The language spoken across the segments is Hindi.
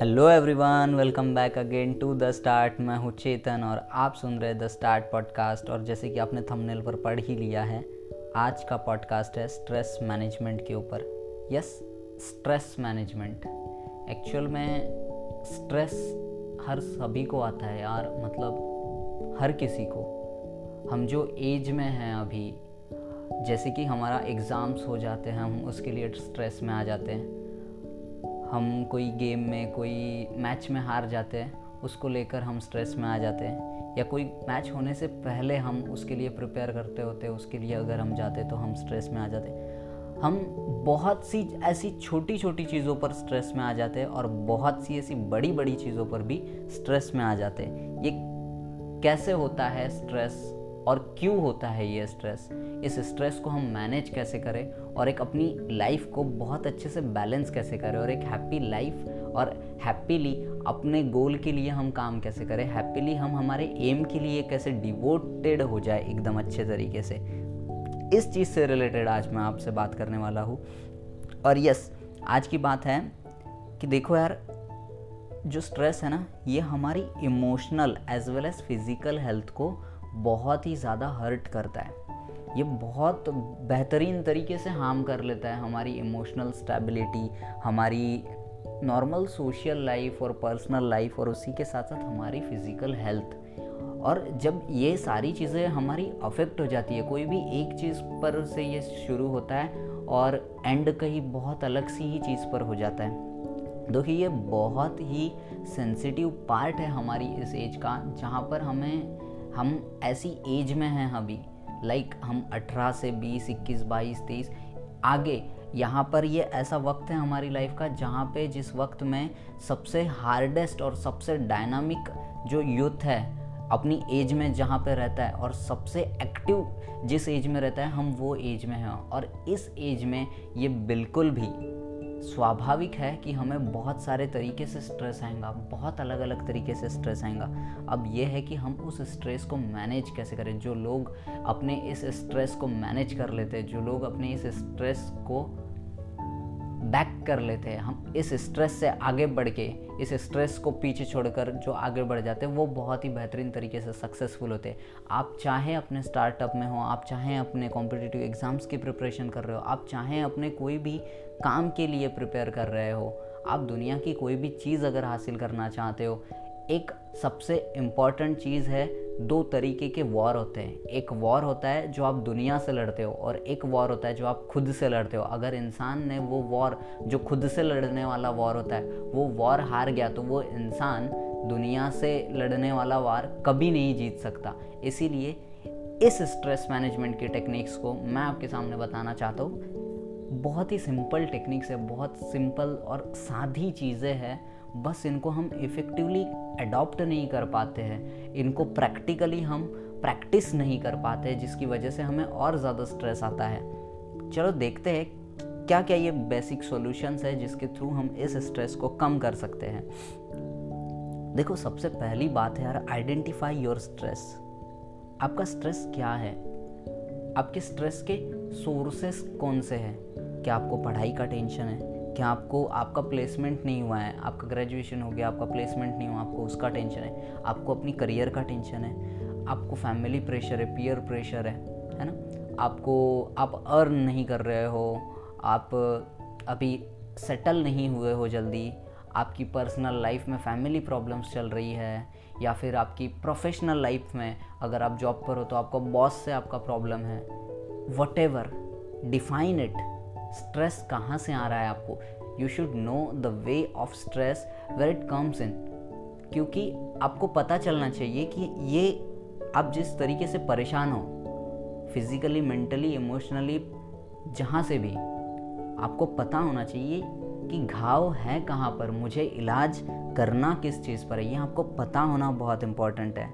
Hello everyone welcome back again to the start मैं हूँ चेतन और आप सुन रहे द स्टार्ट पॉडकास्ट और जैसे कि आपने थंबनेल पर पढ़ ही लिया है, आज का पॉडकास्ट है स्ट्रेस मैनेजमेंट के ऊपर। यस स्ट्रेस मैनेजमेंट एक्चुअल में स्ट्रेस हर सभी को आता है यार मतलब हर किसी को। हम जो एज में हैं अभी, जैसे कि हमारा एग्ज़ाम्स हो जाते हैं, हम उसके लिए स्ट्रेस में आ जाते हैं। हम कोई गेम में, कोई मैच में हार जाते हैं, उसको लेकर हम स्ट्रेस में आ जाते हैं। या कोई मैच होने से पहले हम उसके लिए प्रिपेयर करते होते हैं, उसके लिए अगर हम जाते तो हम स्ट्रेस में आ जाते हम बहुत सी ऐसी छोटी छोटी चीज़ों पर स्ट्रेस में आ जाते हैं और बहुत सी ऐसी बड़ी बड़ी चीज़ों पर भी स्ट्रेस में आ जाते हैं। ये कैसे होता है स्ट्रेस और क्यों होता है ये स्ट्रेस इस स्ट्रेस को हम मैनेज कैसे करें? और एक अपनी लाइफ को बहुत अच्छे से बैलेंस कैसे करें और एक हैप्पी लाइफ और हैप्पीली अपने गोल के लिए हम काम कैसे करें? हैप्पीली हम हमारे एम के लिए कैसे डिवोटेड हो जाए एकदम अच्छे तरीके से? इस चीज़ से रिलेटेड आज मैं आपसे बात करने वाला हूँ। और यस आज की बात है कि देखो यार, जो स्ट्रेस है ना, ये हमारी emotional as well as physical health को बहुत ही ज़्यादा हर्ट करता है। ये बहुत बेहतरीन तरीके से हार्म कर लेता है हमारी इमोशनल स्टेबिलिटी, हमारी नॉर्मल सोशल लाइफ और पर्सनल लाइफ और उसी के साथ साथ हमारी फ़िज़िकल हेल्थ। और जब ये सारी चीज़ें हमारी अफेक्ट हो जाती है, कोई भी एक चीज़ पर से ये शुरू होता है और एंड कहीं बहुत अलग सी ही चीज़ पर हो जाता है। देखिए, ये बहुत ही सेंसिटिव पार्ट है हमारी इस एज का, जहाँ पर हमें, हम ऐसी एज में हैं अभी। लाइक हम 18 से 20, 21, 22, 23 आगे यहाँ पर ये ऐसा वक्त है हमारी लाइफ का जहाँ पे जिस वक्त में सबसे हार्डेस्ट और सबसे डायनामिक जो यूथ है अपनी एज में जहाँ पे रहता है और सबसे एक्टिव जिस एज में रहता है हम वो एज में हैं और इस एज में ये बिल्कुल भी स्वाभाविक है कि हमें बहुत सारे तरीके से स्ट्रेस आएगा, बहुत अलग अलग तरीके से स्ट्रेस आएगा। अब यह है कि हम उस स्ट्रेस को मैनेज कैसे करें? जो लोग अपने इस स्ट्रेस को मैनेज कर लेते हैं, जो लोग अपने इस स्ट्रेस को बैक कर लेते हैं। हम इस स्ट्रेस से आगे बढ़ के, इस स्ट्रेस को पीछे छोड़कर जो आगे बढ़ जाते हैं, वो बहुत ही बेहतरीन तरीके से सक्सेसफुल होते हैं। आप चाहें अपने स्टार्टअप में हो, आप चाहें अपने कॉम्पिटिटिव एग्ज़ाम्स की प्रिपरेशन कर रहे हो, आप चाहें अपने कोई भी काम के लिए प्रिपेयर कर रहे हो, आप दुनिया की कोई भी चीज़ अगर हासिल करना चाहते हो, एक सबसे इंपॉर्टेंट चीज़ है दो तरीके के वॉर होते हैं। एक वॉर होता है जो आप दुनिया से लड़ते हो और एक वॉर होता है जो आप खुद से लड़ते हो। अगर इंसान ने वो वॉर, जो खुद से लड़ने वाला वॉर होता है, वो वॉर हार गया तो वो इंसान दुनिया से लड़ने वाला वार कभी नहीं जीत सकता। इसीलिए इस स्ट्रेस मैनेजमेंट की टेक्निक्स को मैं आपके सामने बताना चाहता हूँ। बहुत ही सिंपल टेक्निक्स है, बहुत सिंपल और सादी चीज़ें हैं। बस इनको हम इफ़ेक्टिवली अडॉप्ट नहीं कर पाते हैं। इनको प्रैक्टिकली हम प्रैक्टिस नहीं कर पाते जिसकी वजह से हमें और ज़्यादा स्ट्रेस आता है। चलो देखते हैं क्या क्या ये बेसिक सॉल्यूशंस है जिसके थ्रू हम इस स्ट्रेस को कम कर सकते हैं। देखो, सबसे पहली बात है यार आइडेंटिफाई योर स्ट्रेस आपका स्ट्रेस क्या है? आपके स्ट्रेस के सोर्सेस कौन से हैं? क्या आपको पढ़ाई का टेंशन है? क्या आपको, आपका प्लेसमेंट नहीं हुआ है, आपका ग्रेजुएशन हो गया, आपका प्लेसमेंट नहीं हुआ, आपको उसका टेंशन है, आपको अपनी करियर का टेंशन है, आपको फैमिली प्रेशर है पीयर प्रेशर है है ना? आपको, आप अर्न नहीं कर रहे हो, आप अभी सेटल नहीं हुए हो जल्दी, आपकी पर्सनल लाइफ में फैमिली प्रॉब्लम्स चल रही है, या फिर आपकी प्रोफेशनल लाइफ में अगर आप जॉब पर हो तो आपका बॉस से आपका प्रॉब्लम है whatever define it stress कहाँ से आ रहा है आपको? You should know the way of stress where it comes in क्योंकि आपको पता चलना चाहिए कि ये आप जिस तरीके से परेशान हो फिजिकली मेंटली इमोशनली जहाँ से भी, आपको पता होना चाहिए कि घाव है कहाँ पर, मुझे इलाज करना किस चीज़ पर है, ये आपको पता होना बहुत इंपॉर्टेंट है।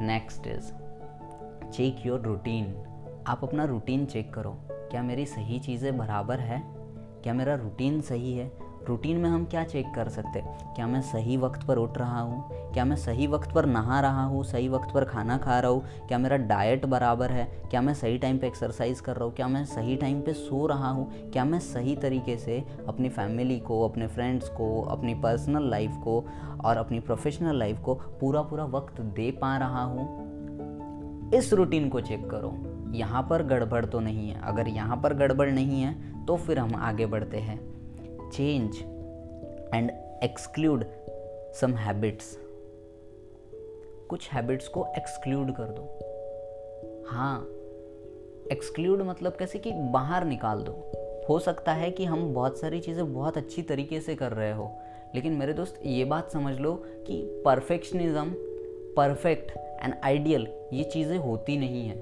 Next is check your routine आप अपना रूटीन चेक करो। क्या मेरी सही चीज़ें बराबर है? क्या मेरा रूटीन सही है? रूटीन में हम क्या चेक कर सकते? क्या मैं सही वक्त पर उठ रहा हूँ? क्या मैं सही वक्त पर नहा रहा हूँ? सही वक्त पर खाना खा रहा हूँ? क्या मेरा डाइट बराबर है? क्या मैं सही टाइम पे एक्सरसाइज कर रहा हूँ? क्या मैं सही टाइम पे सो रहा हूँ? क्या मैं सही तरीके से अपनी फैमिली को, अपने फ्रेंड्स को, अपनी पर्सनल लाइफ को और अपनी प्रोफेशनल लाइफ को पूरा पूरा वक्त दे पा रहा हूँ? इस रूटीन को चेक करो। यहाँ पर गड़बड़ तो नहीं है। अगर यहाँ पर गड़बड़ नहीं है तो फिर हम आगे बढ़ते हैं। Change and exclude some habits कुछ हैबिट्स को एक्सक्लूड कर दो। हाँ एक्सक्लूड मतलब कैसे कि बाहर निकाल दो। हो सकता है कि हम बहुत सारी चीज़ें बहुत अच्छी तरीके से कर रहे हो, लेकिन मेरे दोस्त, ये बात समझ लो कि परफेक्शनिज्म परफेक्ट एंड आइडियल ये चीज़ें होती नहीं है।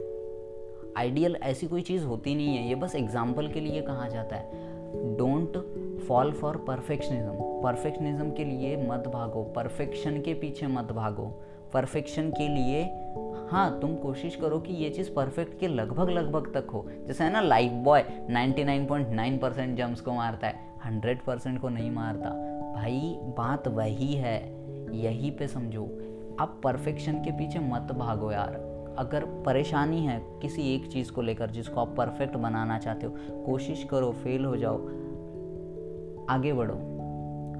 आइडियल ऐसी कोई चीज़ होती नहीं है, ये बस एग्ज़ाम्पल के लिए कहा जाता है। Don't fall for perfectionism perfectionism के लिए मत भागो। परफेक्शन के पीछे मत भागो। परफेक्शन के लिए हाँ तुम कोशिश करो कि ये चीज़ परफेक्ट के लगभग लगभग तक हो। जैसे है ना लाइफ बॉय 99.9 परसेंट जम्स को मारता है। 100 परसेंट को नहीं मारता। भाई, बात वही है। यही पे समझो। आप परफेक्शन के पीछे मत भागो यार। अगर परेशानी है किसी एक चीज़ को लेकर जिसको आप परफेक्ट बनाना चाहते हो, कोशिश करो फेल हो जाओ, आगे बढ़ो,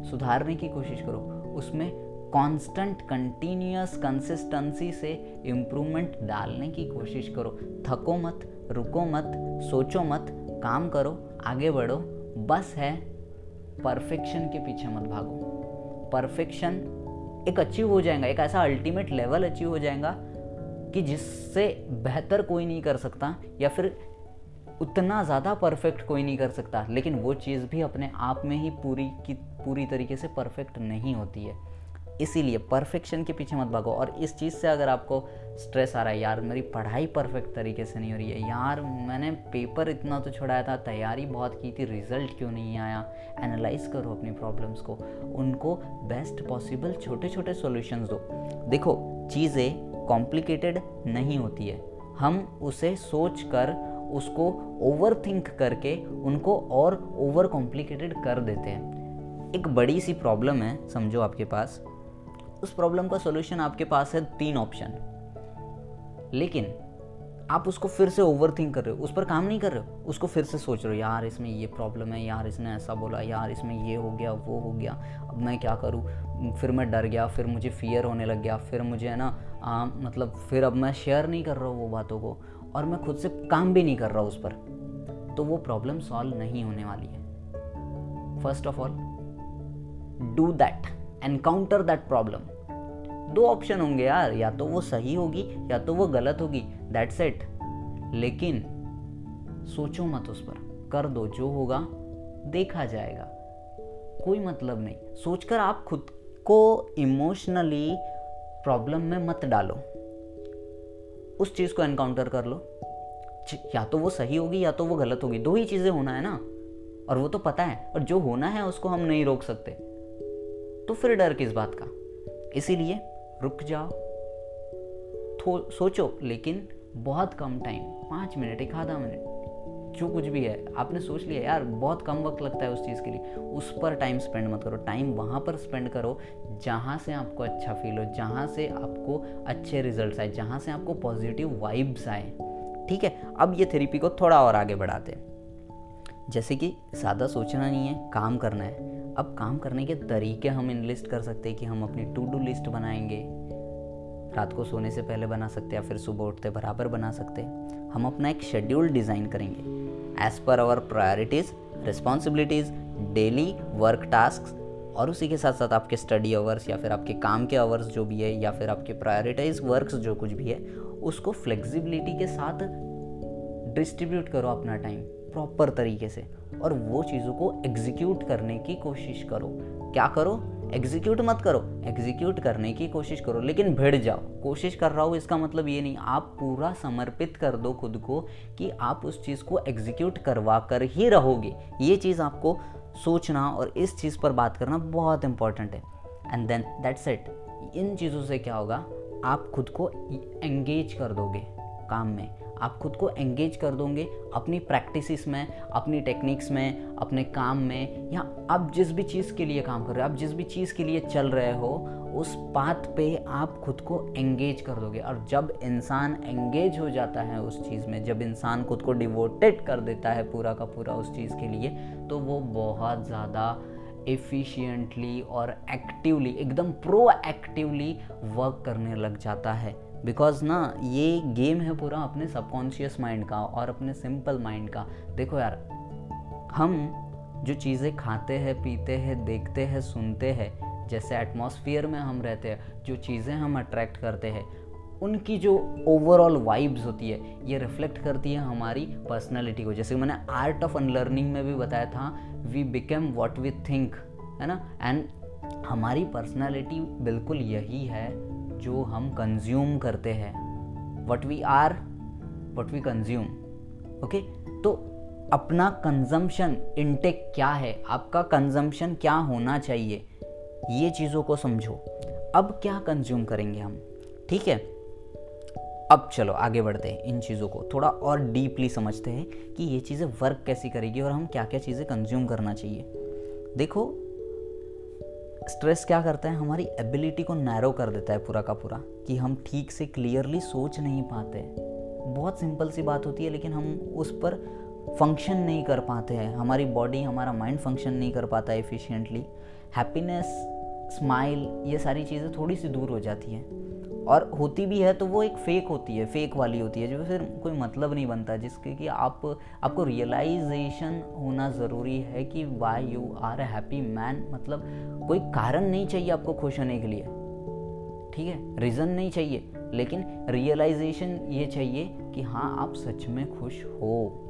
सुधारने की कोशिश करो, उसमें कांस्टेंट कंटिन्यूस कंसिस्टेंसी से इम्प्रूवमेंट डालने की कोशिश करो। थको मत, रुको मत, सोचो मत, काम करो, आगे बढ़ो, बस है परफेक्शन के पीछे मत भागो। परफेक्शन एक अचीव हो जाएगा, एक ऐसा अल्टीमेट लेवल अचीव हो जाएगा कि जिससे बेहतर कोई नहीं कर सकता या फिर उतना ज़्यादा परफेक्ट कोई नहीं कर सकता, लेकिन वो चीज़ भी अपने आप में ही पूरी की पूरी तरीके से परफेक्ट नहीं होती है। इसीलिए परफेक्शन के पीछे मत भागो और इस चीज़ से अगर आपको स्ट्रेस आ रहा है, यार, मेरी पढ़ाई परफेक्ट तरीके से नहीं हो रही है, यार, मैंने पेपर इतना तो छुड़ाया था, तैयारी बहुत की थी रिज़ल्ट क्यों नहीं आया? एनालाइज करो अपनी प्रॉब्लम्स को, उनको बेस्ट पॉसिबल छोटे छोटे सॉल्यूशंस दो। देखो, चीज़ें कॉम्प्लिकेटेड नहीं होती है। हम उसे सोच कर उसको ओवर थिंक करके, उनको और ओवर कॉम्प्लिकेटेड कर देते हैं। एक बड़ी सी प्रॉब्लम है, समझो आपके पास। उस प्रॉब्लम का सोल्यूशन आपके पास है तीन ऑप्शन लेकिन, आप उसको फिर से ओवर थिंक कर रहे हो, उस पर काम नहीं कर रहे हो। उसको फिर से सोच रहे हो, यार, इसमें ये प्रॉब्लम है, यार, इसने ऐसा बोला, यार, इसमें ये हो गया, वो हो गया, अब मैं क्या करूँ? फिर मैं डर गया, फिर मुझे फियर होने लग गया, फिर मुझे, है ना आ, मतलब फिर अब मैं शेयर नहीं कर रहा हूँ वो बातों को और मैं खुद से काम भी नहीं कर रहा उस पर। तो वो प्रॉब्लम सॉल्व नहीं होने वाली है। First of all do that encounter that problem दो ऑप्शन होंगे यार या तो वो सही होगी या तो वो गलत होगी दैट्स इट लेकिन सोचो मत उस पर कर दो जो होगा देखा जाएगा। कोई मतलब नहीं। सोचकर आप खुद को इमोशनली प्रॉब्लम में मत डालो। उस चीज़ को एनकाउंटर कर लो। या तो वो सही होगी, या तो वो गलत होगी। दो ही चीज़ें होना है ना? और वो तो पता है। और जो होना है, उसको हम नहीं रोक सकते। तो फिर डर किस बात का? इसीलिए रुक जाओ। सोचो, लेकिन बहुत कम टाइम पाँच मिनट, एक आधा मिनट, जो कुछ भी है। आपने सोच लिया, यार, बहुत कम वक्त लगता है उस चीज़ के लिए। उस पर टाइम स्पेंड मत करो। टाइम वहाँ पर स्पेंड करो जहाँ से आपको अच्छा फील हो, जहाँ से आपको अच्छे रिजल्ट्स आए, जहाँ से आपको पॉजिटिव वाइब्स आए, ठीक है? अब ये थेरेपी को थोड़ा और आगे बढ़ाते हैं। जैसे कि ज़्यादा सोचना नहीं है, काम करना है। अब काम करने के तरीके हम इनलिस्ट कर सकते हैं कि हम अपनी टू डू लिस्ट बनाएँगे। रात को सोने से पहले बना सकते हैं या फिर सुबह उठते बराबर बना सकते हैं। हम अपना एक शेड्यूल डिज़ाइन करेंगे। As per our priorities responsibilities daily work task और उसी के साथ साथ आपके स्टडी आवर्स या फिर आपके काम के आवर्स जो भी है या फिर आपके प्रायोरिटाइज वर्क्स जो कुछ भी है, उसको फ्लेक्सिबिलिटी के साथ डिस्ट्रीब्यूट करो अपना टाइम प्रॉपर तरीके से और वो चीज़ों को एग्जीक्यूट करने की कोशिश करो। क्या करो? एग्जीक्यूट मत करो। एग्जीक्यूट करने की कोशिश करो, लेकिन भिड़ जाओ। कोशिश कर रहा हूँ, इसका मतलब ये नहीं, आप पूरा समर्पित कर दो खुद को कि आप उस चीज़ को एग्जीक्यूट करवा कर ही रहोगे। ये चीज़ आपको सोचना और इस चीज़ पर बात करना बहुत इंपॉर्टेंट है। एंड देन दैट्स इट इन चीज़ों से क्या होगा? आप खुद को एंगेज कर दोगे काम में। आप खुद को एंगेज कर दोगे अपनी प्रैक्टिस में, अपनी टेक्निक्स में, अपने काम में, या आप जिस भी चीज़ के लिए काम कर रहे हो, आप जिस भी चीज़ के लिए चल रहे हो, उस बात पे आप खुद को एंगेज कर दोगे। और जब इंसान एंगेज हो जाता है उस चीज़ में, जब इंसान खुद को डिवोटेड कर देता है पूरा का पूरा उस चीज़ के लिए तो वो बहुत ज़्यादा एफिशिएंटली और एक्टिवली एकदम प्रो एक्टिवली वर्क करने लग जाता है। बिकॉज़ ना, ये गेम है पूरा अपने सबकॉन्शियस माइंड का और अपने सिंपल माइंड का। देखो यार, हम जो चीज़ें खाते हैं, पीते हैं, देखते हैं, सुनते हैं, जैसे एटमॉस्फियर में हम रहते हैं, जो चीज़ें हम अट्रैक्ट करते हैं उनकी जो ओवरऑल वाइब्स होती है, ये रिफ्लेक्ट करती है हमारी पर्सनैलिटी को। जैसे मैंने आर्ट ऑफ़ अनलर्निंग में भी बताया था we become what we think है ना? एंड हमारी पर्सनैलिटी बिल्कुल यही है जो हम कंज्यूम करते हैं। What we are what we consume okay तो अपना कंजम्पशन इनटेक क्या है? आपका कंजम्पशन क्या होना चाहिए? ये चीज़ों को समझो। अब क्या कंज्यूम करेंगे हम? ठीक है? अब चलो, आगे बढ़ते हैं इन चीज़ों को। थोड़ा और डीपली समझते हैं कि ये चीज़ें वर्क कैसी करेगी और हम क्या क्या चीज़ें कंज्यूम करना चाहिए। देखो स्ट्रेस क्या करता है? हमारी एबिलिटी को नैरो कर देता है पूरा का पूरा कि हम ठीक से क्लियरली सोच नहीं पाते बहुत सिंपल सी बात होती है, लेकिन हम उस पर फ़ंक्शन नहीं कर पाते हैं। हमारी बॉडी हमारा माइंड फ़ंक्शन नहीं कर पाता है एफिशिएंटली हैप्पीनेस स्माइल ये सारी चीज़ें थोड़ी सी दूर हो जाती हैं। और होती भी है तो वो एक फेक होती है फेक वाली होती है, जो फिर कोई मतलब नहीं बनता, जिसके कि आप, आपको रियलाइजेशन होना ज़रूरी है कि why you are a happy man मतलब कोई कारण नहीं चाहिए आपको खुश होने के लिए। ठीक है? रीज़न नहीं चाहिए, लेकिन रियलाइजेशन ये चाहिए कि हाँ आप सच में खुश हो।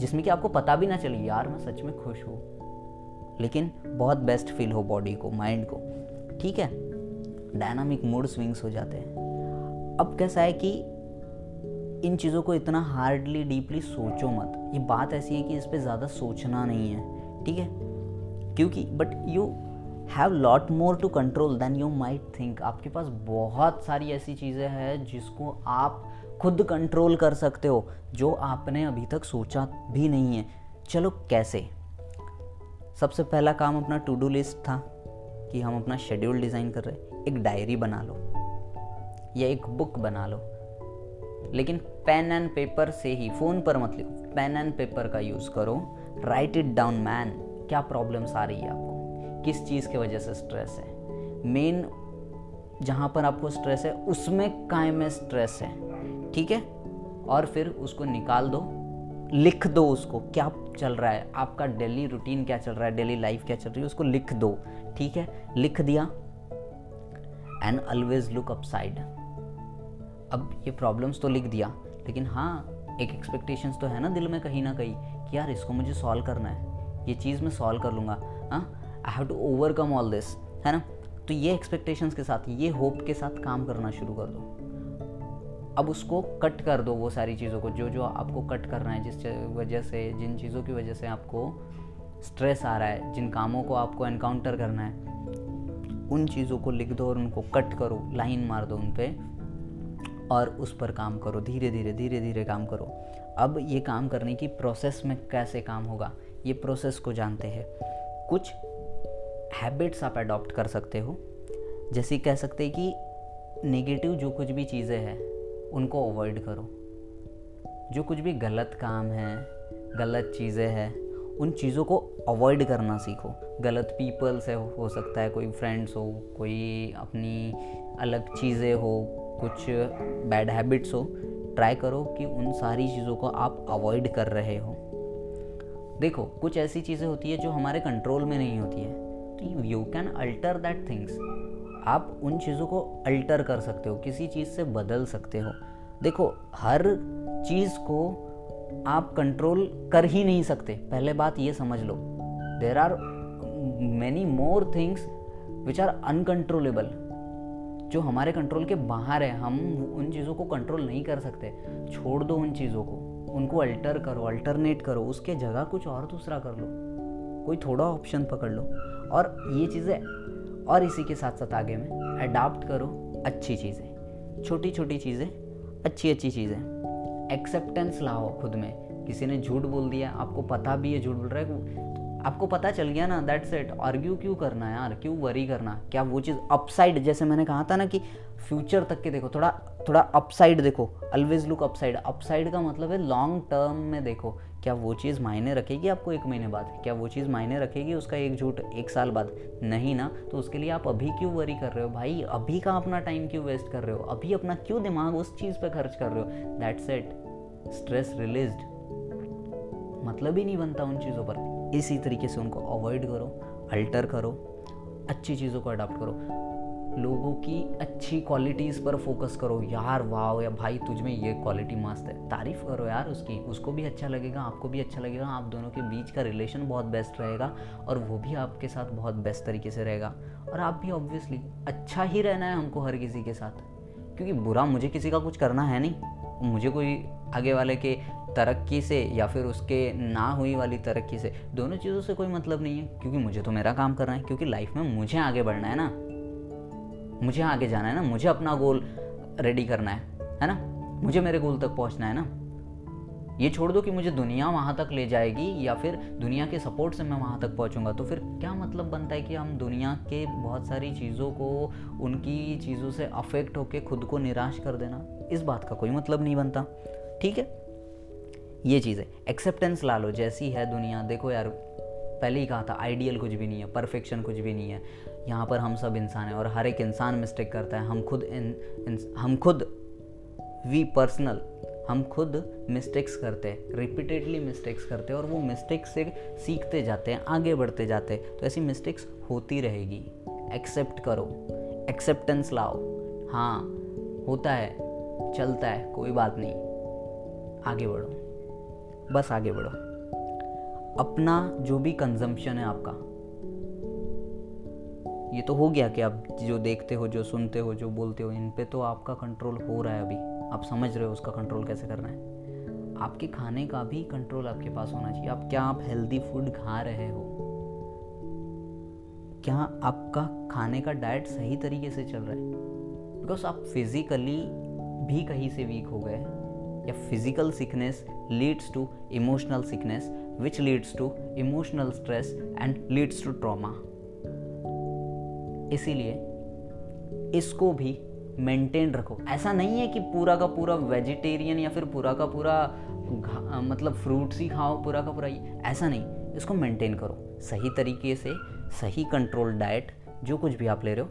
जिसमें कि आपको पता भी ना चले, यार मैं सच में खुश हूँ। लेकिन बहुत बेस्ट फील हो बॉडी को माइंड को। ठीक है? डायनामिक मूड स्विंग्स हो जाते हैं। अब कैसा है कि इन चीज़ों को इतना हार्डली डीपली सोचो मत। ये बात ऐसी है कि इस पर ज़्यादा सोचना नहीं है, ठीक है? क्योंकि but you have lot more to control than you might think आपके पास बहुत सारी ऐसी चीज़ें हैं जिसको आप खुद कंट्रोल कर सकते हो, जो आपने अभी तक सोचा भी नहीं है। चलो, कैसे? सबसे पहला काम अपना टू डू लिस्ट था कि हम अपना शेड्यूल डिज़ाइन कर रहे हैं। एक डायरी बना लो, या एक बुक बना लो, लेकिन पेन एंड पेपर से ही फ़ोन पर मत लिखो पेन एंड पेपर का यूज़ करो राइट इट डाउन मैन क्या प्रॉब्लम्स आ रही है आपको, किस चीज़ की वजह से स्ट्रेस है? मेन जहाँ पर आपको स्ट्रेस है, उसमें काय में स्ट्रेस है, ठीक है? और फिर उसको निकाल दो, लिख दो उसको, क्या चल रहा है, आपका डेली रूटीन क्या चल रहा है डेली लाइफ क्या चल रही है, उसको लिख दो, ठीक है? लिख दिया एंड ऑलवेज लुक अपसाइड अब ये प्रॉब्लम्स तो लिख दिया, लेकिन हाँ एक एक्सपेक्टेशंस तो है ना दिल में कहीं ना कहीं कि यार इसको मुझे सॉल्व करना है। ये चीज़ मैं सॉल्व कर लूँगा। हाँ I have to overcome all this है ना? तो ये एक्सपेक्टेशंस के साथ, ये होप के साथ काम करना शुरू कर दो। अब उसको कट कर दो वो सारी चीज़ों को जो जो आपको कट करना है जिस वजह से, जिन चीज़ों की वजह से आपको स्ट्रेस आ रहा है, जिन कामों को आपको एनकाउंटर करना है। उन चीज़ों को लिख दो और उनको कट करो, लाइन मार दो उन पर और उस पर काम करो, धीरे धीरे धीरे धीरे काम करो। अब ये काम करने की प्रोसेस में कैसे काम होगा, ये प्रोसेस को जानते हैं। कुछ हैबिट्स आप अडॉप्ट कर सकते हो, जैसे कह सकते हैं कि नेगेटिव जो कुछ भी चीज़ें हैं, उनको अवॉइड करो। जो कुछ भी गलत काम है, गलत चीज़ें हैं उन चीज़ों को अवॉइड करना सीखो। गलत पीपल से हो सकता है कोई फ्रेंड्स हो, कोई अपनी अलग चीज़ें हो, कुछ बैड हैबिट्स हो ट्राई करो कि उन सारी चीज़ों को आप अवॉइड कर रहे हो। देखो, कुछ ऐसी चीज़ें होती है जो हमारे कंट्रोल में नहीं होती है। तो you can alter that things आप उन चीज़ों को अल्टर कर सकते हो, किसी चीज़ से बदल सकते हो। देखो, हर चीज़ को आप कंट्रोल कर ही नहीं सकते। पहले बात ये समझ लो। There are many more things which are uncontrollable जो हमारे कंट्रोल के बाहर है। हम उन चीज़ों को कंट्रोल नहीं कर सकते। छोड़ दो उन चीज़ों को। उनको अल्टर करो अल्टरनेट करो। उसके जगह कुछ और दूसरा कर लो। कोई थोड़ा ऑप्शन पकड़ लो। और ये चीज़ें और इसी के साथ साथ आगे में। अडाप्ट करो अच्छी चीज़ें। छोटी छोटी चीज़ें अच्छी अच्छी चीज़ें। एक्सेप्टेंस लाओ खुद में। किसी ने झूठ बोल दिया, आपको पता भी है झूठ बोल रहा है आपको पता चल गया ना दैट्स इट आर्ग्यू क्यों करना यार? क्यों वरी करना? क्या वो चीज़ अपसाइड जैसे मैंने कहा था ना कि फ्यूचर तक के देखो, थोड़ा थोड़ा अपसाइड देखो. ऑलवेज लुक अपसाइड अपसाइड का मतलब है लॉन्ग टर्म में देखो. क्या वो चीज़ मायने रखेगी आपको एक महीने बाद? क्या वो चीज़ मायने रखेगी उसका एक झूठ एक साल बाद? नहीं ना. तो उसके लिए आप अभी क्यों वरी कर रहे हो भाई? अभी का अपना टाइम क्यों वेस्ट कर रहे हो? अभी अपना क्यों दिमाग उस चीज़ पर खर्च कर रहे हो? दैट्स इट स्ट्रेस रिलीज़ मतलब ही नहीं बनता उन चीज़ों पर. इसी तरीके से उनको अवॉइड करो अल्टर करो, अच्छी चीज़ों को अडॉप्ट करो। लोगों की अच्छी क्वालिटीज़ पर फोकस करो, यार, वाह, या भाई, तुझ में ये क्वालिटी मस्त है। तारीफ़ करो यार उसकी, उसको भी अच्छा लगेगा, आपको भी अच्छा लगेगा, आप दोनों के बीच का रिलेशन बहुत बेस्ट रहेगा और वो भी आपके साथ बहुत बेस्ट तरीके से रहेगा। और आप भी ऑब्वियसली अच्छा ही रहना है हमको हर किसी के साथ, क्योंकि बुरा मुझे किसी का कुछ करना है नहीं। मुझे कोई आगे वाले के तरक्की से या फिर उसके ना हुई वाली तरक्की से, दोनों चीज़ों से कोई मतलब नहीं है। क्योंकि मुझे तो मेरा काम करना है, क्योंकि लाइफ में मुझे आगे बढ़ना है ना। मुझे आगे जाना है ना, मुझे अपना गोल रेडी करना है है ना? मुझे मेरे गोल तक पहुँचना है ना। ये छोड़ दो कि मुझे दुनिया वहाँ तक ले जाएगी या फिर दुनिया के सपोर्ट से मैं वहाँ तक पहुँचूँगा। तो फिर क्या मतलब बनता है कि हम दुनिया के बहुत सारी चीज़ों को, उनकी चीज़ों से अफेक्ट होकर खुद को निराश कर देना? इस बात का कोई मतलब नहीं बनता। ठीक है? ये चीज़। है एक्सेप्टेंस ला लो जैसी है दुनिया। देखो यार पहले ही कहा था आइडियल कुछ भी नहीं है परफेक्शन कुछ भी नहीं है। यहाँ पर हम सब इंसान हैं और हर एक इंसान मिस्टेक करता है। हम खुद इन, इन हम खुद वी पर्सनल हम खुद मिस्टेक्स करते हैं। रिपीटेडली मिस्टेक्स करते हैं और वो मिस्टेक्स से सीखते जाते हैं आगे बढ़ते जाते हैं। तो ऐसी मिस्टेक्स होती रहेगी। एक्सेप्ट करो। एक्सेप्टेंस लाओ। हाँ होता है चलता है कोई बात नहीं। आगे बढ़ो। बस आगे बढ़ो। अपना जो भी कंजम्पशन है आपका, ये तो हो गया कि आप जो देखते हो, जो सुनते हो, जो बोलते हो, इन पे तो आपका कंट्रोल हो रहा है अभी। आप समझ रहे हो उसका कंट्रोल कैसे करना है। आपके खाने का भी कंट्रोल आपके पास होना चाहिए। आप क्या आप हेल्दी फ़ूड खा रहे हो? क्या आपका खाने का डाइट सही तरीके से चल रहा है? बिकॉज़ आप फिजिकली भी कहीं से वीक हो गए या physical sickness leads to emotional sickness which leads to emotional stress and leads to trauma इसीलिए इसको भी मेंटेन रखो। ऐसा नहीं है कि पूरा का पूरा वेजिटेरियन या फिर पूरा का पूरा मतलब फ्रूट्स ही खाओ, पूरा का पूरा ऐसा नहीं। इसको मेंटेन करो। सही तरीके से, सही कंट्रोल डाइट जो कुछ भी आप ले रहे हो,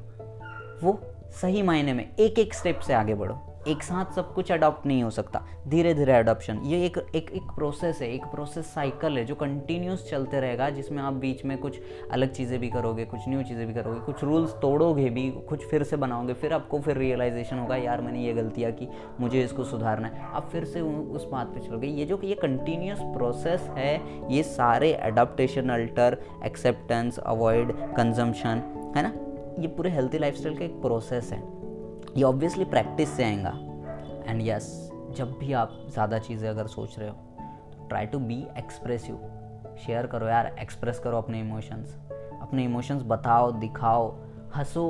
वो सही मायने में एक एक स्टेप से आगे बढ़ो। एक साथ सब कुछ अडॉप्ट नहीं हो सकता। धीरे धीरे अडॉप्शन ये एक एक एक प्रोसेस है, एक प्रोसेस साइकिल है जो कंटिन्यूस चलते रहेगा, जिसमें आप बीच में कुछ अलग चीज़ें भी करोगे, कुछ न्यू चीज़ें भी करोगे, कुछ रूल्स तोड़ोगे भी, कुछ फिर से बनाओगे, फिर आपको फिर रियलाइजेशन होगा, यार, मैंने ये गलतियाँ की मुझे इसको सुधारना है। आप फिर से उस बात पर चलोगे। ये जो ये कंटिन्यूस प्रोसेस है, ये सारे adaptation alter acceptance avoid consumption है ना? ये पूरे हेल्थी लाइफ का एक प्रोसेस है। ये ऑब्वियसली प्रैक्टिस से आएगा। एंड यस जब भी आप ज़्यादा चीज़ें अगर सोच रहे हो तो try to be expressive share करो यार एक्सप्रेस करो अपने इमोशंस अपने इमोशंस बताओ, दिखाओ, हंसो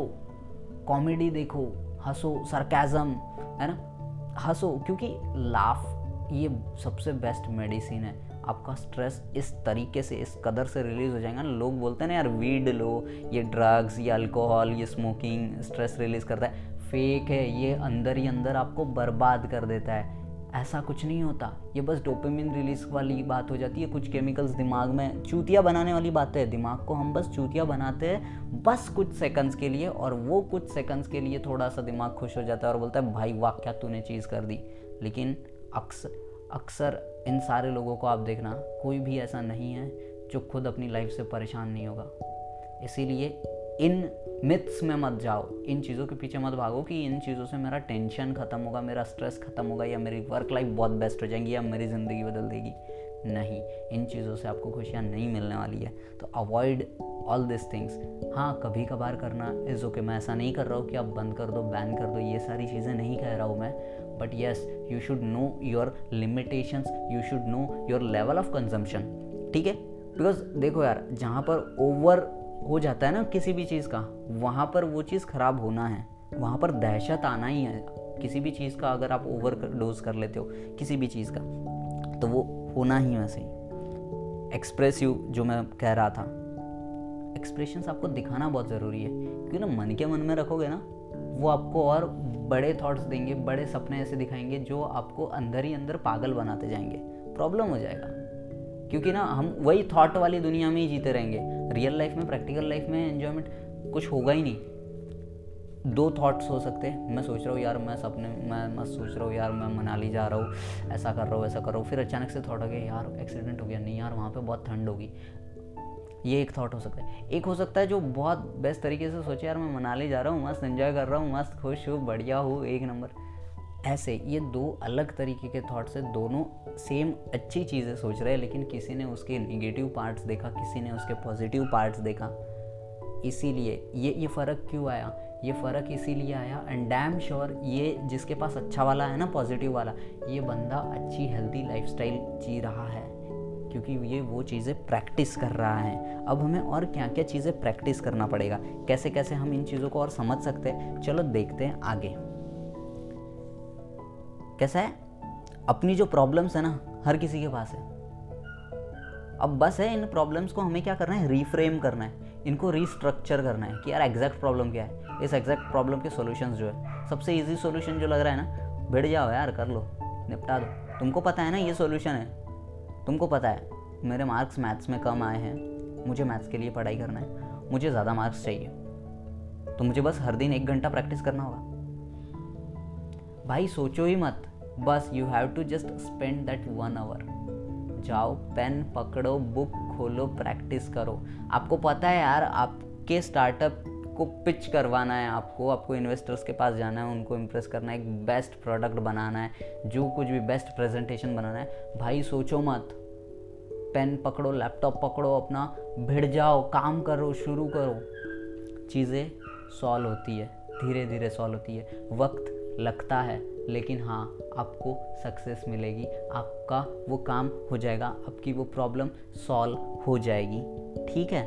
कॉमेडी देखो, हंसो सरकाज़म है ना? हंसो, क्योंकि लाफ ये सबसे बेस्ट मेडिसिन है। आपका स्ट्रेस इस तरीके से, इस कदर से रिलीज़ हो जाएगा ना। लोग बोलते हैं ना, यार वीड लो, ये ड्रग्स ये अल्कोहल ये स्मोकिंग स्ट्रेस रिलीज़ करता है। फेक है, ये अंदर ही अंदर आपको बर्बाद कर देता है। ऐसा कुछ नहीं होता। ये बस डोपामिन रिलीज़ वाली बात हो जाती है। कुछ केमिकल्स दिमाग में चूतिया बनाने वाली बात है। दिमाग को हम बस चूतिया बनाते हैं बस कुछ सेकंड्स के लिए और वो कुछ सेकंड्स के लिए थोड़ा सा दिमाग खुश हो जाता है और बोलता है, भाई वाह क्या तूने चीज़ कर दी। लेकिन अक्सर अक्सर इन सारे लोगों को आप देखना, कोई भी ऐसा नहीं है जो खुद अपनी लाइफ से परेशान नहीं होगा। इसीलिए इन मिथ्स में मत जाओ। इन चीज़ों के पीछे मत भागो कि इन चीज़ों से मेरा टेंशन ख़त्म होगा, मेरा स्ट्रेस ख़त्म होगा, या मेरी वर्क लाइफ बहुत बेस्ट हो जाएगी, या मेरी ज़िंदगी बदल देगी। नहीं, इन चीज़ों से आपको खुशियाँ नहीं मिलने वाली है। तो अवॉइड ऑल दिस थिंग्स हाँ कभी कभार करना इज़ ओके मैं ऐसा नहीं कर रहा हूँ कि आप बंद कर दो बैन कर दो, ये सारी चीज़ें नहीं कह रहा हूँ मैं। But yes you should know your limitations you should know your level of consumption ठीक है? बिकॉज़ देखो यार, जहाँ पर ओवर हो जाता है ना किसी भी चीज़ का, वहाँ पर वो चीज़ ख़राब होना है। वहाँ पर दहशत आना ही है। किसी भी चीज़ का अगर आप ओवर डोज कर लेते हो, किसी भी चीज़ का तो वो होना ही वैसे ही। एक्सप्रेसिव जो मैं कह रहा था। एक्सप्रेशन आपको दिखाना बहुत ज़रूरी है। क्योंकि ना मन के मन में रखोगे ना, वो आपको और बड़े थॉट्स देंगे, बड़े सपने ऐसे दिखाएँगे, जो आपको अंदर ही अंदर पागल बनाते जाएँगे। प्रॉब्लम हो जाएगा। क्योंकि ना हम वही थॉट वाली दुनिया में ही जीते रहेंगे। रियल लाइफ में प्रैक्टिकल लाइफ में एन्जॉयमेंट कुछ होगा ही नहीं। दो थॉट्स हो सकते हैं। मैं सोच रहा हूँ, यार, मैं सपने, मैं मैं सोच रहा हूँ, यार, मैं मनाली जा रहा हूँ, ऐसा कर रहा हूँ ऐसा कर रहा हूँ। फिर अचानक से थॉट आ गया, यार एक्सीडेंट हो गया। नहीं यार, वहाँ पे बहुत ठंड होगी। ये एक थॉट हो सकता है। एक हो सकता है जो बहुत बेस्ट तरीके से सोचे, यार, मैं मनाली जा रहा हूँ, मस्त एंजॉय कर रहा हूँ, मस्त, खुश हूँ, बढ़िया हूँ, एक नंबर। ऐसे, ये दो अलग तरीके के थॉट्स है, दोनों सेम अच्छी चीज़ें सोच रहे हैं, लेकिन किसी ने उसके निगेटिव पार्ट्स देखा, किसी ने उसके पॉजिटिव पार्ट्स देखा। इसीलिए ये ये फ़र्क क्यों आया? ये फ़र्क इसीलिए आया एंड डैम श्योर ये जिसके पास अच्छा वाला है ना पॉजिटिव वाला, ये बंदा अच्छी हेल्दी लाइफस्टाइल जी रहा है, क्योंकि ये वो चीज़ें प्रैक्टिस कर रहा है। अब हमें और क्या क्या चीज़ें प्रैक्टिस करना पड़ेगा? कैसे कैसे हम इन चीज़ों को और समझ सकते हैं? चलो देखते हैं आगे। कैसा है? अपनी जो प्रॉब्लम्स है ना, हर किसी के पास है। अब बस है, इन प्रॉब्लम्स को हमें क्या करना है? रीफ्रेम करना है। इनको रिस्ट्रक्चर करना है कि यार एग्जैक्ट प्रॉब्लम क्या है? इस एग्जैक्ट प्रॉब्लम के सॉल्यूशंस जो है, सबसे ईजी सोल्यूशन जो लग रहा है ना, भिड़ जाओ यार, कर लो, निपटा दो। तुमको पता है ना, ये सोल्यूशन है। तुमको पता है, मेरे मार्क्स मैथ्स में कम आए हैं। मुझे मैथ्स के लिए पढ़ाई करना है। मुझे ज़्यादा मार्क्स चाहिए। तो मुझे बस हर दिन एक घंटा प्रैक्टिस करना होगा। भाई सोचो ही मत। बस you have to just spend that one hour जाओ पेन पकड़ो बुक खोलो प्रैक्टिस करो। आपको पता है यार, आपके स्टार्टअप को पिच करवाना है आपको आपको इन्वेस्टर्स के पास जाना है, उनको इम्प्रेस करना है, एक बेस्ट प्रोडक्ट बनाना है, जो कुछ भी बेस्ट प्रेजेंटेशन बनाना है। भाई, सोचो मत। पेन पकड़ो लैपटॉप पकड़ो अपना, भिड़ जाओ, काम करो, शुरू करो। चीज़ें सॉल्व होती है धीरे धीरे सॉल्व होती है। वक्त लगता है। लेकिन हाँ आपको सक्सेस मिलेगी। आपका वो काम हो जाएगा, आपकी वो प्रॉब्लम सॉल्व हो जाएगी। ठीक है?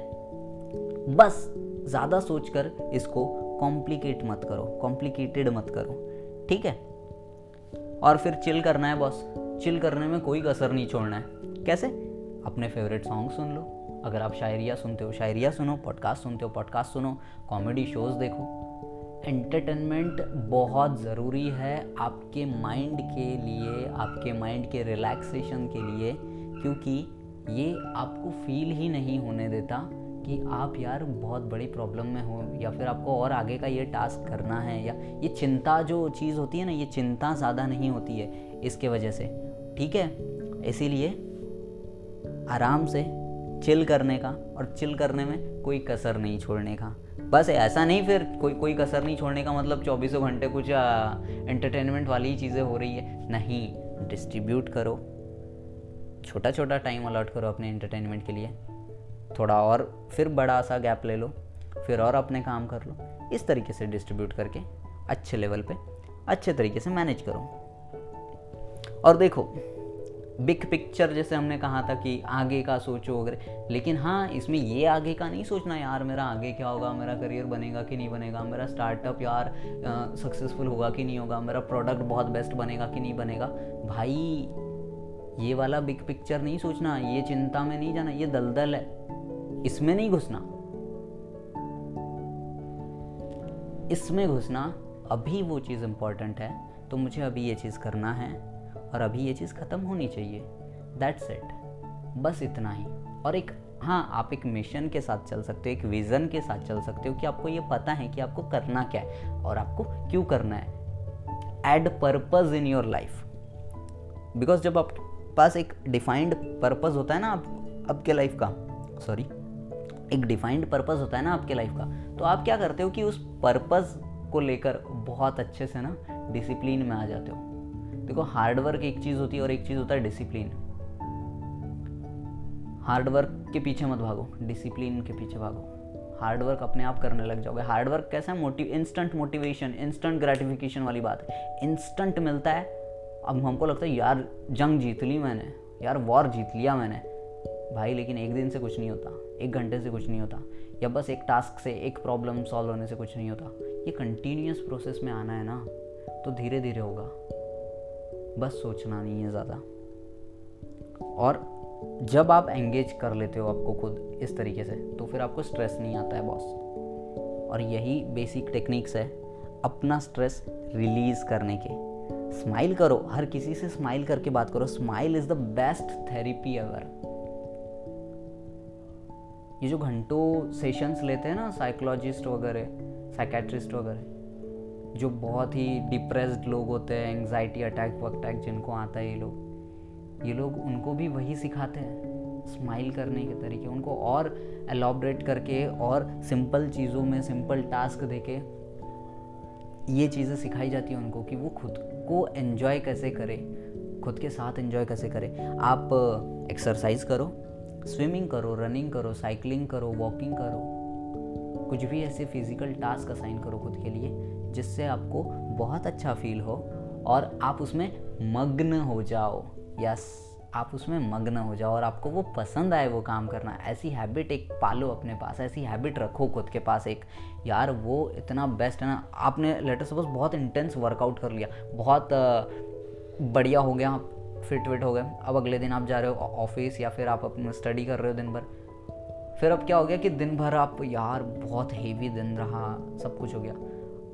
बस, ज़्यादा सोचकर इसको कॉम्प्लिकेट मत करो कॉम्प्लिकेटेड मत करो। ठीक है? और फिर चिल करना है बॉस। चिल करने में कोई कसर नहीं छोड़ना है। कैसे? अपने फेवरेट सॉन्ग सुन लो। अगर आप शायरिया सुनते हो, शायरिया सुनो पॉडकास्ट सुनते हो पॉडकास्ट सुनो कॉमेडी शोज़ देखो। एंटरटेनमेंट बहुत ज़रूरी है आपके माइंड के लिए, आपके माइंड के रिलैक्सेशन के लिए, क्योंकि ये आपको फील ही नहीं होने देता कि आप यार बहुत बड़ी प्रॉब्लम में हो, या फिर आपको और आगे का ये टास्क करना है, या ये चिंता जो चीज़ होती है ना, ये चिंता ज़्यादा नहीं होती है इसके वजह से। ठीक है? इसीलिए आराम से चिल करने का और चिल करने में कोई कसर नहीं छोड़ने का। बस ऐसा नहीं फिर कोई कोई कसर नहीं छोड़ने का मतलब चौबीसों घंटे कुछ एंटरटेनमेंट वाली ही चीज़ें हो रही है। नहीं डिस्ट्रीब्यूट करो। छोटा छोटा टाइम अलॉट करो अपने एंटरटेनमेंट के लिए। थोड़ा और फिर बड़ा सा गैप ले लो, फिर और अपने काम कर लो। इस तरीके से डिस्ट्रीब्यूट करके अच्छे लेवल पे अच्छे तरीके से मैनेज करो। और देखो बिग पिक्चर जैसे हमने कहा था कि आगे का सोचो वगैरह। लेकिन हाँ इसमें ये आगे का नहीं सोचना यार, मेरा आगे क्या होगा, मेरा करियर बनेगा कि नहीं बनेगा, मेरा स्टार्टअप यार सक्सेसफुल होगा कि नहीं होगा, मेरा प्रोडक्ट बहुत बेस्ट बनेगा कि नहीं बनेगा। भाई, ये वाला बिग पिक्चर नहीं सोचना, ये चिंता में नहीं जाना, ये दलदल है। इसमें नहीं घुसना। इसमें घुसना, अभी वो चीज़ इंपॉर्टेंट है तो मुझे अभी ये चीज़ करना है। और अभी ये चीज़ ख़त्म होनी चाहिए। दैट्स इट बस इतना ही। और एक हाँ आप एक मिशन के साथ चल सकते हो, एक विज़न के साथ चल सकते हो कि आपको ये पता है कि आपको करना क्या है और आपको क्यों करना है। Add purpose in your life because जब आप पास एक डिफाइंड पर्पज होता है ना आप, आपके लाइफ का सॉरी एक डिफाइंड पर्पज होता है ना आपके लाइफ का तो आप क्या करते हो कि उस पर्पज को लेकर बहुत अच्छे से ना डिसिप्लिन में आ जाते हो। देखो हार्डवर्क एक चीज़ होती है और एक चीज़ होता है डिसिप्लिन हार्डवर्क के पीछे मत भागो डिसिप्लिन के पीछे भागो. हार्डवर्क अपने आप करने लग जाओगे. हार्डवर्क कैसा है? Motive instant motivation instant gratification वाली बात है. इंस्टेंट मिलता है. अब हमको लगता है, यार, जंग जीत ली मैंने. यार वॉर जीत लिया मैंने. भाई, लेकिन एक दिन से कुछ नहीं होता. एक घंटे से कुछ नहीं होता. या बस एक टास्क से, एक प्रॉब्लम सॉल्व होने से कुछ नहीं होता. ये कंटिन्यूस प्रोसेस में आना है ना तो धीरे धीरे होगा. बस सोचना नहीं है ज़्यादा। और जब आप एंगेज कर लेते हो आपको खुद इस तरीके से तो फिर आपको स्ट्रेस नहीं आता है बॉस और यही बेसिक टेक्निक्स है अपना स्ट्रेस रिलीज़ करने के। स्माइल करो, हर किसी से स्माइल करके बात करो। Smile is the best therapy ever ये जो घंटों सेशंस लेते हैं ना साइकोलॉजिस्ट वगैरह साइकेट्रिस्ट वगैरह जो बहुत ही डिप्रेस्ड लोग होते हैं एंग्जाइटी अटैक वटैक जिनको आता है ये लोग। ये लोग उनको भी वही सिखाते हैं स्माइल करने के तरीके। उनको और एलॉबरेट करके और सिंपल चीज़ों में सिंपल टास्क देके ये चीज़ें सिखाई जाती हैं उनको कि वो खुद को एन्जॉय कैसे करें, खुद के साथ एन्जॉय कैसे करें। आप एक्सरसाइज करो स्विमिंग करो रनिंग करो साइकिलिंग करो वॉकिंग करो, कुछ भी ऐसे फ़िज़िकल टास्क असाइन करो खुद के लिए। जिससे आपको बहुत अच्छा फील हो और आप उसमें मग्न हो जाओ। यस आप उसमें मग्न हो जाओ और आपको वो पसंद आए वो काम करना। ऐसी हैबिट एक पालो अपने पास, ऐसी हैबिट रखो खुद के पास एक, यार, वो इतना बेस्ट है ना। आपने लेटर सपोज़ बहुत इंटेंस वर्कआउट कर लिया, बहुत बढ़िया हो गया, आप फिट विट हो गए। अब अगले दिन आप जा रहे हो ऑफ़िस या फिर आप अपना स्टडी कर रहे हो दिन भर। फिर अब क्या हो गया कि दिन भर आप, यार, बहुत हेवी दिन रहा। सब कुछ हो गया।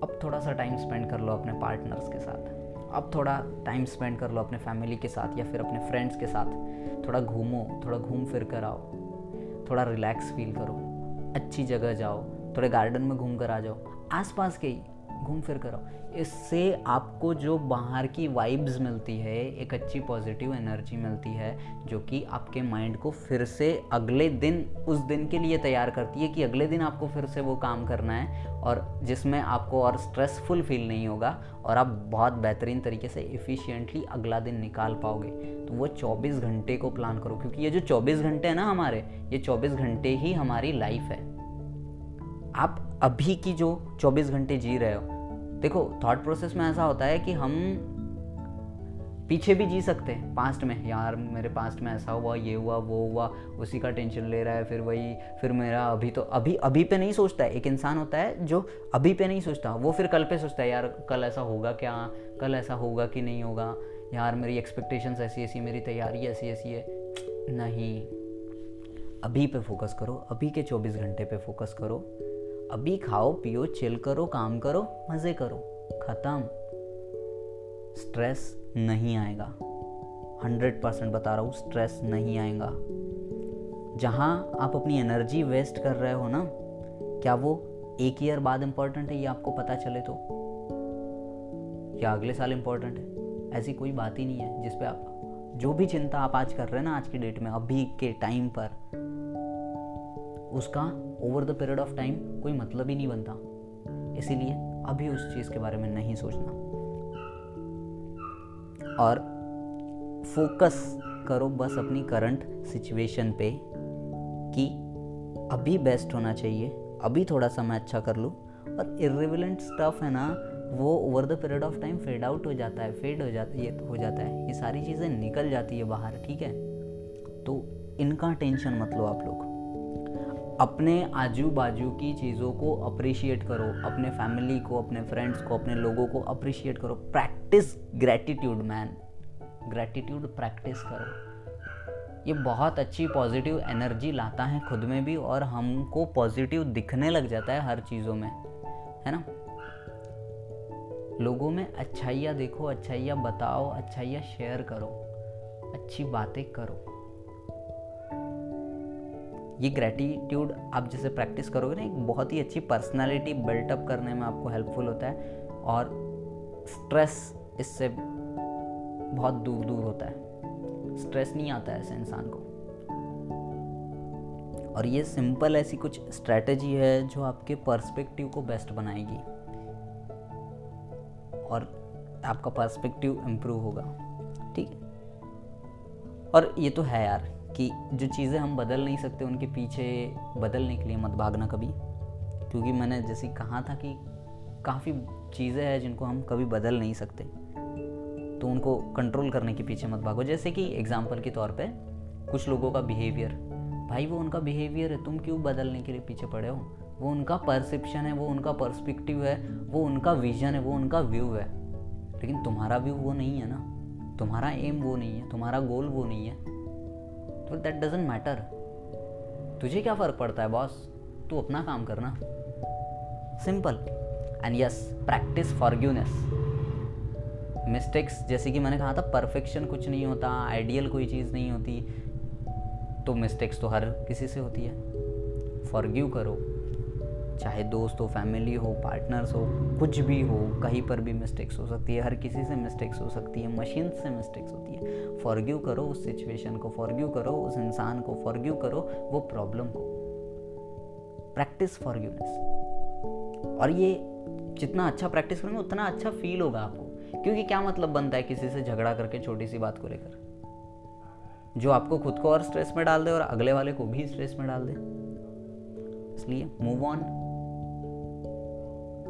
अब थोड़ा सा टाइम स्पेंड कर लो अपने पार्टनर्स के साथ। अब थोड़ा टाइम स्पेंड कर लो अपने फैमिली के साथ या फिर अपने फ्रेंड्स के साथ। थोड़ा घूमो, थोड़ा घूम फिर कर आओ। थोड़ा रिलैक्स फील करो। अच्छी जगह जाओ। थोड़े गार्डन में घूम कर आ जाओ। आसपास के ही घूम फिर करो। इससे आपको जो बाहर की वाइब्स मिलती है, एक अच्छी पॉजिटिव एनर्जी मिलती है, जो कि आपके माइंड को फिर से अगले दिन, उस दिन के लिए तैयार करती है कि अगले दिन आपको फिर से वो काम करना है और जिसमें आपको और स्ट्रेसफुल फील नहीं होगा और आप बहुत बेहतरीन तरीके से इफ़िशियंटली अगला दिन निकाल पाओगे। तो वो 24 घंटे को प्लान करो, क्योंकि ये जो 24 घंटे हैं ना हमारे, ये 24 घंटे ही हमारी लाइफ है। आप अभी की जो 24 घंटे जी रहे हो, देखो थॉट प्रोसेस में ऐसा होता है कि हम पीछे भी जी सकते हैं पास्ट में। यार, मेरे पास्ट में ऐसा हुआ, ये हुआ, वो हुआ, उसी का टेंशन ले रहा है, फिर वही, फिर मेरा अभी तो अभी अभी पे नहीं सोचता है। एक इंसान होता है जो अभी पे नहीं सोचता, वो फिर कल पे सोचता है, यार, कल ऐसा होगा क्या? कल ऐसा होगा कि नहीं होगा? यार, मेरी एक्सपेक्टेशंस ऐसी ऐसी, मेरी तैयारी ऐसी ऐसी है। नहीं। अभी पे फोकस करो, अभी के 24 घंटे पे फोकस करो। अभी खाओ, पियो चिल करो, काम करो, मज़े करो। ख़त्म। स्ट्रेस नहीं आएगा। हंड्रेड परसेंट बता रहा हूँ स्ट्रेस नहीं आएगा। जहाँ आप अपनी एनर्जी वेस्ट कर रहे हो ना, क्या वो एक ईयर बाद इम्पोर्टेंट है, ये आपको पता चले तो? या अगले साल इम्पोर्टेंट है? ऐसी कोई बात ही नहीं है जिसपे आप, जो भी चिंता आप आज कर रहे हैं ना, आज की डेट में, अभी के टाइम पर, उसका over the period of time कोई मतलब ही नहीं बनता। इसीलिए अभी उस चीज़ के बारे में नहीं सोचना। और फोकस करो बस अपनी करंट सिचुएशन पे कि अभी बेस्ट होना चाहिए, अभी थोड़ा सा मैं अच्छा कर लूँ। और इरेविलेंट स्टफ़ है ना, वो over the period of time fade out हो जाता है फेड हो जाता ये हो जाता है। ये सारी चीज़ें निकल जाती है बाहर, ठीक है? तो इनका टेंशन मत लो आप लोग। अपने आजू बाजू की चीज़ों को अप्रिशिएट करो, अपने फैमिली को, अपने फ्रेंड्स को, अपने लोगों को अप्रिशिएट करो। Practice gratitude man gratitude practice करो। ये बहुत अच्छी पॉजिटिव एनर्जी लाता है खुद में भी और हमको पॉजिटिव दिखने लग जाता है हर चीज़ों में, है ना? लोगों में अच्छाइयाँ देखो, अच्छाइयाँ बताओ, अच्छाइयाँ शेयर करो, अच्छी बातें करो। ये ग्रेटिट्यूड आप जैसे प्रैक्टिस करोगे ना, एक बहुत ही अच्छी पर्सनालिटी बिल्टअप करने में आपको हेल्पफुल होता है और स्ट्रेस इससे बहुत दूर दूर होता है। स्ट्रेस नहीं आता है ऐसे इंसान को। और ये सिंपल ऐसी कुछ स्ट्रेटजी है जो आपके पर्सपेक्टिव को बेस्ट बनाएगी। और आपका पर्सपेक्टिव इम्प्रूव होगा। ठीक? और ये तो है यार। कि जो चीज़ें हम बदल नहीं सकते, उनके पीछे बदलने के लिए मत भागना कभी। क्योंकि मैंने जैसे कहा था कि काफ़ी चीज़ें हैं जिनको हम कभी बदल नहीं सकते। तो उनको कंट्रोल करने के पीछे मत भागो। जैसे कि एग्ज़ाम्पल के तौर पे, कुछ लोगों का बिहेवियर भाई, वो उनका बिहेवियर है, तुम क्यों बदलने के लिए पीछे पड़े हो? वो उनका परसेप्शन है, वो उनका पर्सपेक्टिव है, वो उनका विजन है, वो उनका व्यू है। लेकिन तुम्हारा व्यू वो नहीं है ना। तुम्हारा एम वो नहीं है, तुम्हारा गोल वो नहीं है। तो दैट डजेंट मैटर तुझे क्या फ़र्क पड़ता है बॉस तू अपना काम करना simple and yes practice forgiveness mistakes जैसे कि मैंने कहा था परफेक्शन कुछ नहीं होता आइडियल कोई चीज़ नहीं होती तो मिस्टेक्स तो हर किसी से होती है। फॉरग्यू करो। चाहे दोस्त हो फैमिली हो पार्टनर्स हो, कुछ भी हो, कहीं पर भी मिस्टेक्स हो सकती है, हर किसी से मिस्टेक्स हो सकती है मशीन से मिस्टेक्स होती है। फॉरग्यू करो उस सिचुएशन को फॉरग्यू करो उस इंसान को फॉरग्यू करो वो प्रॉब्लम को। प्रैक्टिस फॉरग्यूनेस और ये जितना अच्छा प्रैक्टिस करेंगे, उतना अच्छा फील होगा आपको। क्योंकि क्या मतलब बनता है किसी से झगड़ा करके छोटी सी बात को लेकर? जो आपको खुद को और स्ट्रेस में डाल दे और अगले वाले को भी स्ट्रेस में डाल दे। इसलिए move on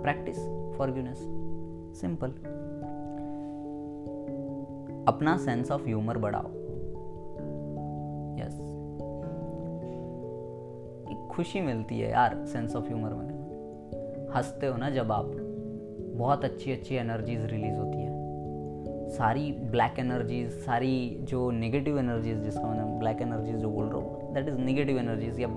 practice forgiveness simple अपना सेंस ऑफ़ ह्यूमर बढ़ाओ। यस एक खुशी मिलती है यार सेंस ऑफ़ ह्यूमर में। हँसते हो ना जब आप, बहुत अच्छी अच्छी एनर्जीज रिलीज़ होती है। सारी ब्लैक एनर्जीज सारी जो नेगेटिव एनर्जीज जिसका मैंने ब्लैक एनर्जीज जो बोल रहा हूँ दैट इज़ नेगेटिव एनर्जीज या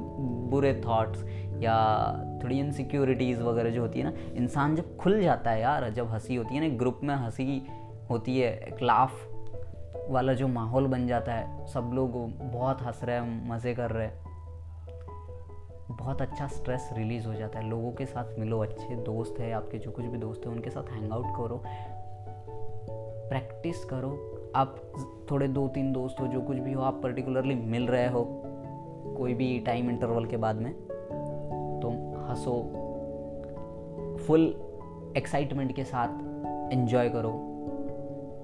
बुरे थॉट्स या थोड़ी इनसिक्योरिटीज़ वगैरह जो होती है ना, इंसान जब खुल जाता है यार, जब हँसी होती है ना ग्रुप में हँसी होती है, एक लाफ वाला जो माहौल बन जाता है, सब लोग बहुत हंस रहे हैं, मज़े कर रहे हैं। बहुत अच्छा स्ट्रेस रिलीज़ हो जाता है। लोगों के साथ मिलो, अच्छे दोस्त है, आपके जो कुछ भी दोस्त हैं, उनके साथ हैंग आउट करो। प्रैक्टिस करो। आप थोड़े दो तीन दोस्त हो, जो कुछ भी हो, आप पर्टिकुलरली मिल रहे हो, कोई भी टाइम इंटरवल के बाद में। हंसो। फुल एक्साइटमेंट के साथ एंजॉय करो,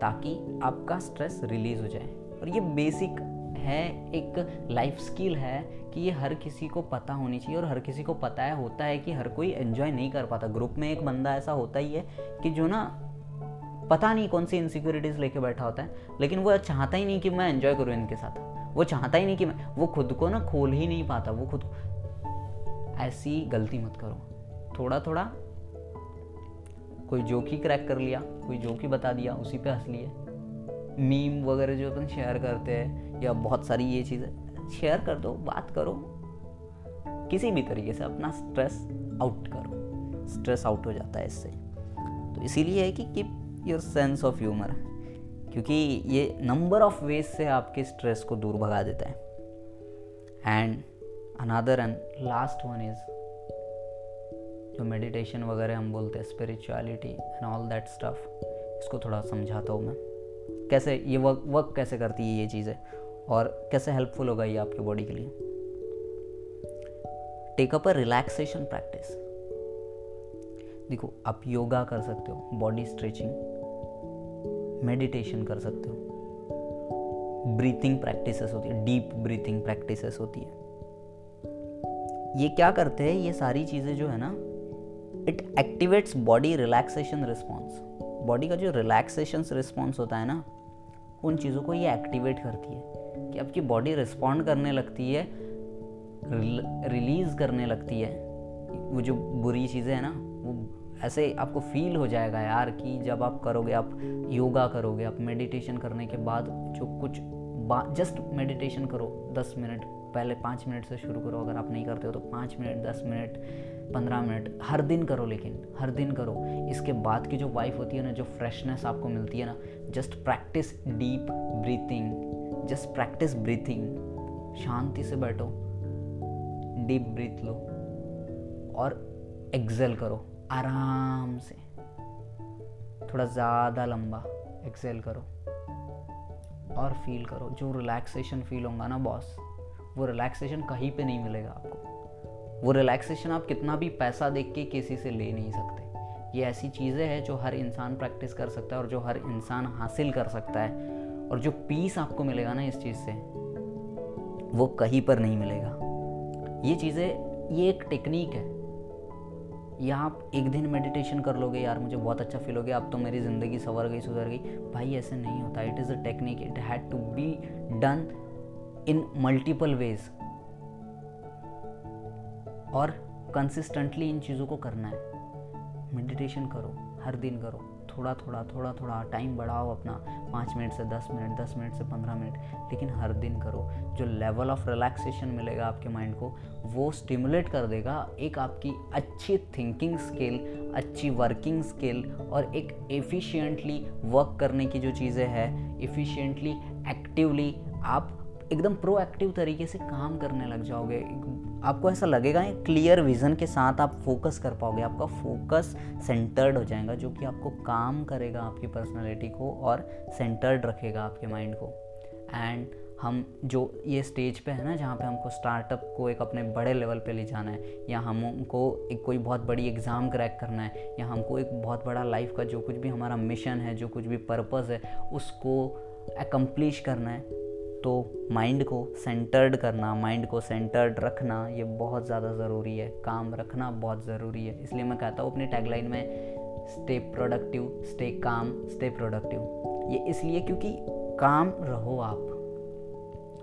ताकि आपका स्ट्रेस रिलीज़ हो जाए। और ये बेसिक है, एक लाइफ स्किल है कि ये हर किसी को पता होनी चाहिए और हर किसी को पता है, होता है कि हर कोई एंजॉय नहीं कर पाता। ग्रुप में एक बंदा ऐसा होता ही है कि जो ना पता नहीं कौन सी इनसिक्योरिटीज़ लेके बैठा होता है, लेकिन वो चाहता ही नहीं कि मैं एंजॉय करूँ इनके साथ। वो चाहता ही नहीं कि मैं, वो खुद को ना खोल ही नहीं पाता, वो खुद ऐसी गलती मत करो। थोड़ा थोड़ा कोई जोक ही क्रैक कर लिया, कोई जोक ही बता दिया, उसी पे हंस लिए। मीम वगैरह जो अपन शेयर करते हैं, या बहुत सारी ये चीज़ें, शेयर कर दो, बात करो। किसी भी तरीके से अपना स्ट्रेस आउट करो। स्ट्रेस आउट हो जाता है इससे। तो इसीलिए है कि keep your sense of humour क्योंकि ये नंबर ऑफ़ वेज से आपके स्ट्रेस को दूर भगा देता है। And another and last one is जो मेडिटेशन वगैरह हम बोलते हैं spirituality and all that stuff इसको थोड़ा समझाता हूँ मैं। कैसे ये वर्क वर्क कैसे करती है ये चीज़ें? और कैसे हेल्पफुल होगा ये आपके बॉडी के लिए? Take up a relaxation practice देखो, आप योगा कर सकते हो बॉडी स्ट्रेचिंग मेडिटेशन कर सकते हो। ब्रीथिंग प्रैक्टिसेस होती है डीप ब्रीथिंग प्रैक्टिसेस होती है। ये क्या करते हैं? ये सारी चीज़ें जो है ना it activates body relaxation response body का जो रिलैक्सेशन रिस्पॉन्स होता है ना, उन चीज़ों को ये एक्टिवेट करती है कि आपकी बॉडी रिस्पॉन्ड करने लगती है रिलीज़ करने लगती है। वो जो बुरी चीज़ें हैं ना, वो ऐसे आपको फील हो जाएगा यार कि जब आप करोगे, आप योगा करोगे, आप मेडिटेशन करने के बाद जो कुछ जस्ट मेडिटेशन करो दस मिनट। पहले पाँच मिनट से शुरू करो, अगर आप नहीं करते हो तो पाँच मिनट, दस मिनट, पंद्रह मिनट, हर दिन करो लेकिन, हर दिन करो। इसके बाद की जो वाइफ होती है ना, जो फ्रेशनेस आपको मिलती है ना just practice deep breathing just practice breathing शांति से बैठो डीप ब्रीथ लो और एक्सेल करो, आराम से। थोड़ा ज़्यादा लंबा एक्सेल करो और फील करो। जो रिलैक्सेशन फील होगा ना बॉस वो रिलैक्सेशन कहीं पे नहीं मिलेगा आपको। वो रिलैक्सेशन आप कितना भी पैसा देख के किसी से ले नहीं सकते। ये ऐसी चीज़ें हैं जो हर इंसान प्रैक्टिस कर सकता है और जो हर इंसान हासिल कर सकता है। और जो पीस आपको मिलेगा ना इस चीज़ से, वो कहीं पर नहीं मिलेगा। ये चीज़ें, ये एक टेक्निक है। या आप एक दिन मेडिटेशन कर लोगे, यार, मुझे बहुत अच्छा फील हो गया, अब तो मेरी ज़िंदगी संवर गई, सुधर गई। भाई, ऐसे नहीं होता। It is a technique it had to be done in multiple ways और कंसिस्टेंटली इन चीज़ों को करना है। मेडिटेशन करो, हर दिन करो। थोड़ा थोड़ा थोड़ा थोड़ा टाइम बढ़ाओ अपना। पाँच मिनट से दस मिनट दस मिनट से पंद्रह मिनट। लेकिन हर दिन करो। जो लेवल ऑफ़ रिलैक्सेशन मिलेगा आपके माइंड को, वो स्टिमुलेट कर देगा एक आपकी अच्छी थिंकिंग स्किल अच्छी वर्किंग स्किल और एक एफिशिएंटली वर्क करने की जो चीज़ें हैं एफिशिएंटली एक्टिवली आप एकदम प्रोएक्टिव तरीके से काम करने लग जाओगे। आपको ऐसा लगेगा क्लियर विजन के साथ आप फोकस कर पाओगे। आपका फोकस सेंटर्ड हो जाएगा, जो कि आपको काम करेगा आपकी पर्सनालिटी को और सेंटर्ड रखेगा आपके माइंड को। एंड हम जो ये स्टेज पे है ना, जहाँ पे हमको स्टार्टअप को एक अपने बड़े लेवल पे ले जाना है, या हमको एक कोई बहुत बड़ी एग्ज़ाम क्रैक करना है, या हमको एक बहुत बड़ा लाइफ का जो कुछ भी हमारा मिशन है, जो कुछ भी पर्पज़ है, उसको एकम्प्लिश करना है तो माइंड को सेंटर्ड करना माइंड को सेंटर्ड रखना, ये बहुत ज़्यादा ज़रूरी है। काम रखना बहुत ज़रूरी है। इसलिए मैं कहता हूँ, अपनी टैगलाइन में stay productive stay calm stay productive ये इसलिए क्योंकि काम रहो आप।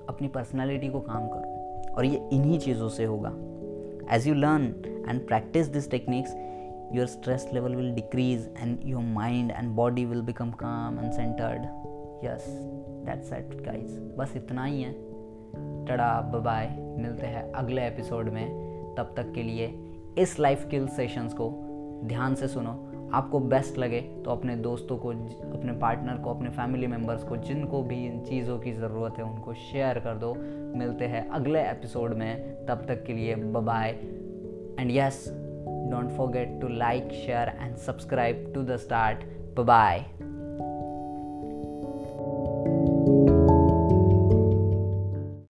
अपनी पर्सनालिटी को काम करो। और ये इन्हीं चीज़ों से होगा। As you learn and practice this techniques your stress level will decrease and your mind and body will become calm and centered yes that's it guys बस इतना ही है। टड़ा बाय मिलते हैं अगले एपिसोड में। तब तक के लिए इस लाइफ स्किल सेशंस को ध्यान से सुनो। आपको बेस्ट लगे तो अपने दोस्तों को, अपने पार्टनर को, अपने फैमिली मेंबर्स को, जिनको भी इन चीज़ों की ज़रूरत है, उनको शेयर कर दो। मिलते हैं अगले एपिसोड में। तब तक के लिए bye and yes don't forget to like share and subscribe to the start bye